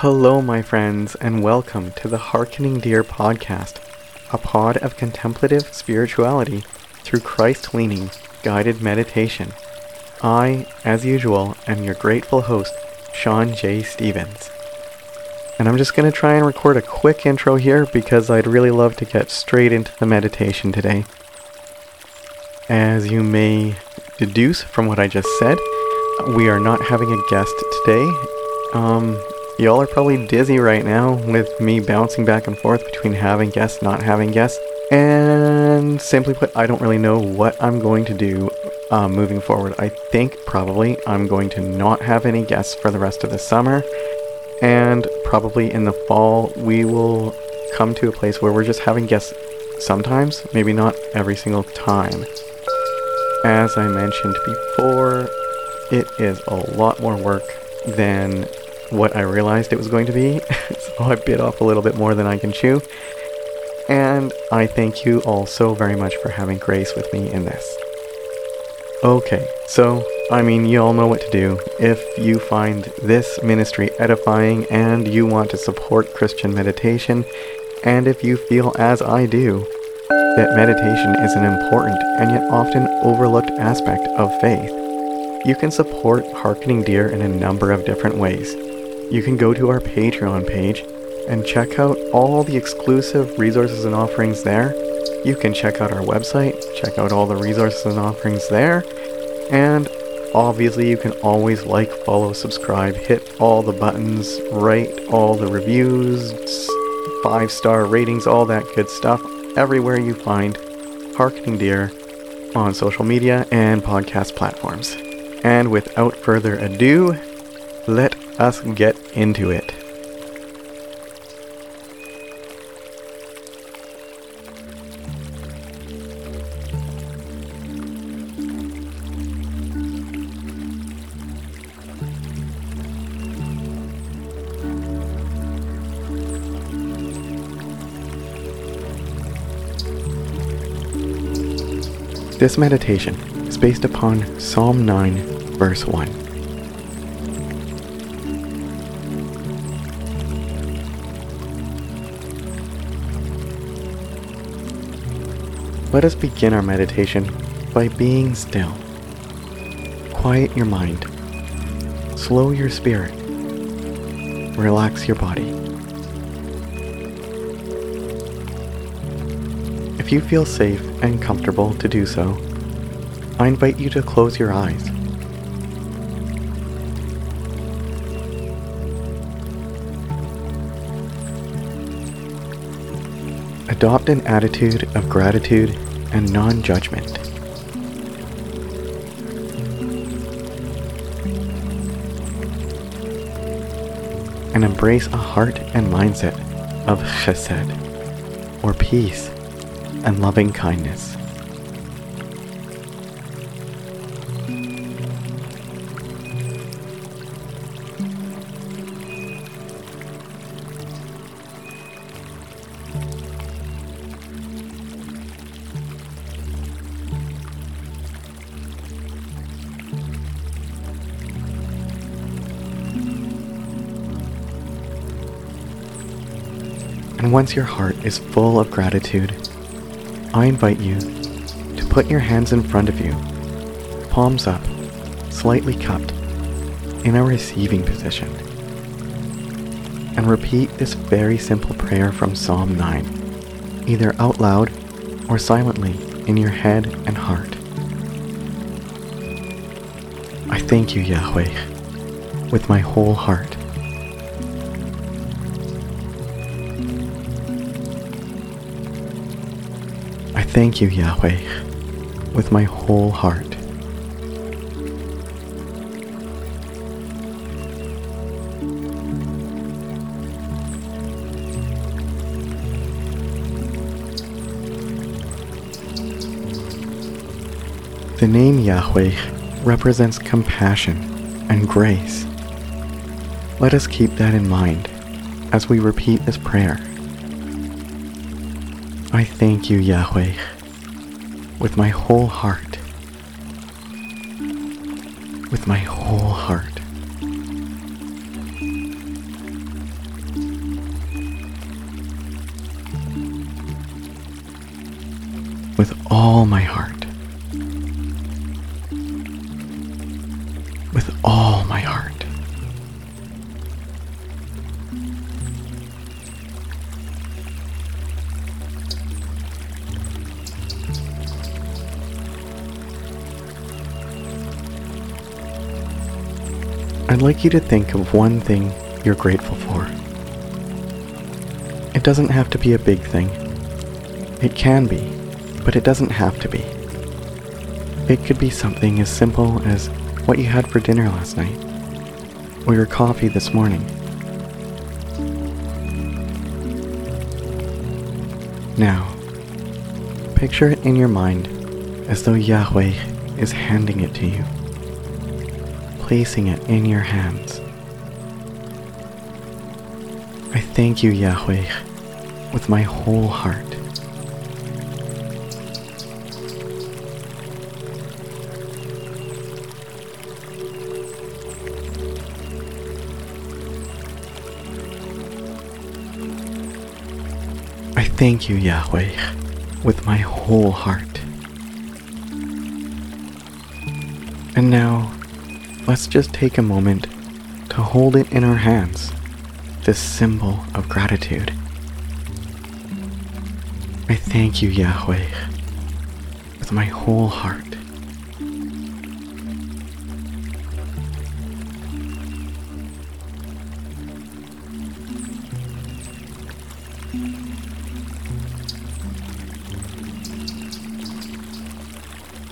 Hello, my friends, and welcome to the Harkening Deer podcast, a pod of contemplative spirituality through Christ leaning guided meditation. I, as usual, am your grateful host, Sean J. Stevens. And I'm just going to try and record a quick intro here because I'd really love to get straight into the meditation today. As you may deduce from what I just said, we are not having a guest today. Um, y'all are probably dizzy right now with me bouncing back and forth between having guests, not having guests. And simply put, I don't really know what I'm going to do uh, moving forward. I think probably I'm going to not have any guests for the rest of the summer and probably in the fall, we will come to a place where we're just having guests sometimes, maybe not every single time. As I mentioned before, it is a lot more work than what I realized it was going to be, so I bit off a little bit more than I can chew. And I thank you all so very much for having grace with me in this. Okay, so I mean, you all know what to do. If you find this ministry edifying and you want to support Christian meditation, and if you feel as I do, that meditation is an important and yet often overlooked aspect of faith, you can support Harkening Deer in a number of different ways. You can go to our Patreon page and check out all the exclusive resources and offerings there. You can check out our website, check out all the resources and offerings there, and Obviously, you can always like, follow, subscribe, hit all the buttons, write all the reviews, five star ratings, all that good stuff everywhere you find Harkening Deer on social media and podcast platforms. And without further ado, let us get into it. This meditation is based upon Psalm 9, verse 1. Let us begin our meditation by being still. Quiet your mind. Slow your spirit. Relax your body. If you feel safe and comfortable to do so, I invite you to close your eyes. Adopt an attitude of gratitude and non judgment. And embrace a heart and mindset of chesed, or peace and loving kindness. And once your heart is full of gratitude I invite you to put your hands in front of you, palms up, slightly cupped, in a receiving position. And repeat this very simple prayer from Psalm 9, either out loud or silently in your head and heart. I thank you, Yahweh, with my whole heart. Thank you, Yahweh, with my whole heart. The name Yahweh represents compassion and grace. Let us keep that in mind as we repeat this prayer. I thank you, Yahweh, with my whole heart. With my whole heart. With all my heart. I'd like you to think of one thing you're grateful for. It doesn't have to be a big thing. It can be, but it doesn't have to be. It could be something as simple as what you had for dinner last night, or your coffee this morning. Now, picture it in your mind as though Yahweh is handing it to you placing it in your hands. I thank you, Yahweh, with my whole heart. I thank you, Yahweh, with my whole heart. And now, let's just take a moment to hold it in our hands, this symbol of gratitude. I thank you, Yahweh, with my whole heart.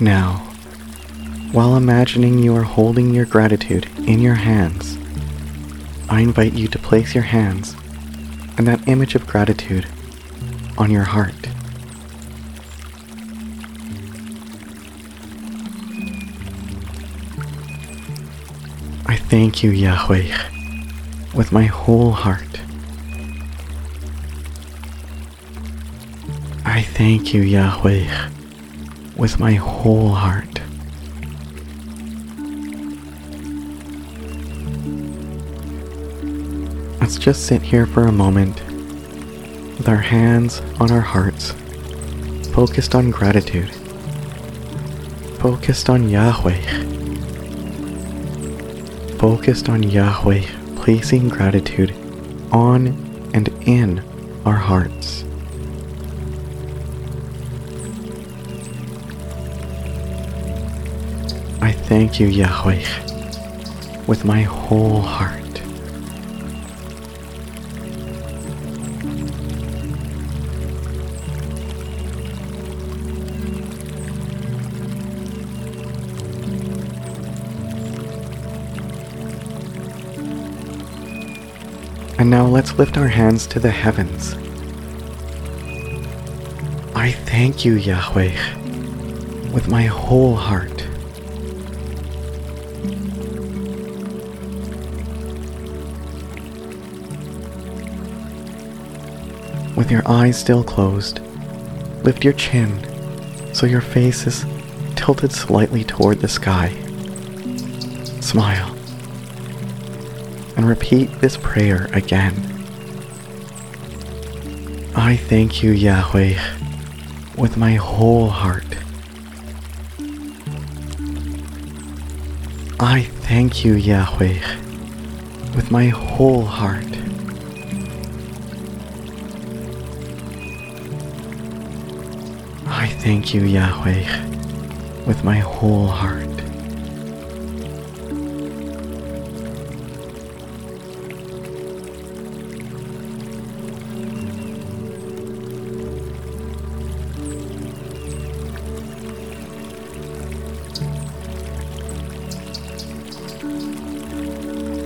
Now, while imagining you are holding your gratitude in your hands, I invite you to place your hands and that image of gratitude on your heart. I thank you, Yahweh, with my whole heart. I thank you, Yahweh, with my whole heart. Just sit here for a moment with our hands on our hearts, focused on gratitude, focused on Yahweh, focused on Yahweh, placing gratitude on and in our hearts. I thank you, Yahweh, with my whole heart. And now let's lift our hands to the heavens. I thank you, Yahweh, with my whole heart. With your eyes still closed, lift your chin so your face is tilted slightly toward the sky. Smile and repeat this prayer again. I thank you, Yahweh, with my whole heart. I thank you, Yahweh, with my whole heart. I thank you, Yahweh, with my whole heart.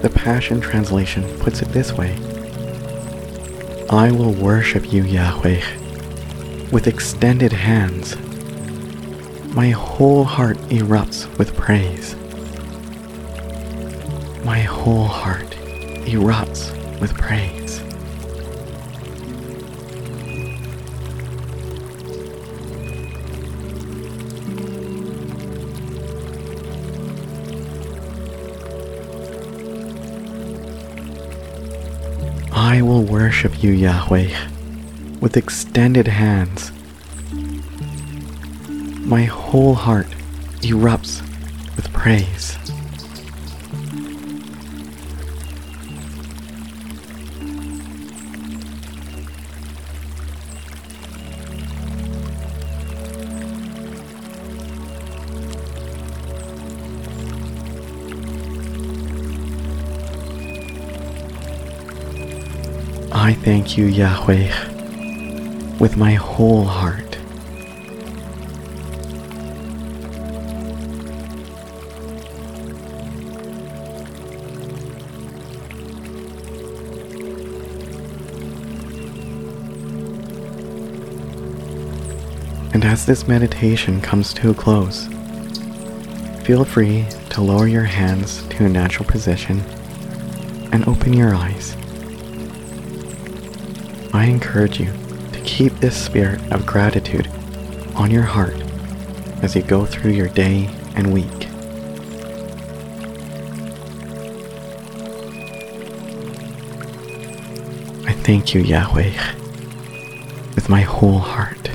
The Passion Translation puts it this way I will worship you, Yahweh, with extended hands. My whole heart erupts with praise. My whole heart erupts with praise. I will worship you, Yahweh, with extended hands. My whole heart erupts with praise. I thank you, Yahweh, with my whole heart. And as this meditation comes to a close, feel free to lower your hands to a natural position and open your eyes. I encourage you to keep this spirit of gratitude on your heart as you go through your day and week. I thank you, Yahweh, with my whole heart.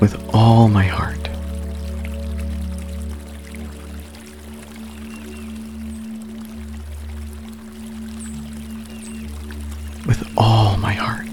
With all my heart. my heart.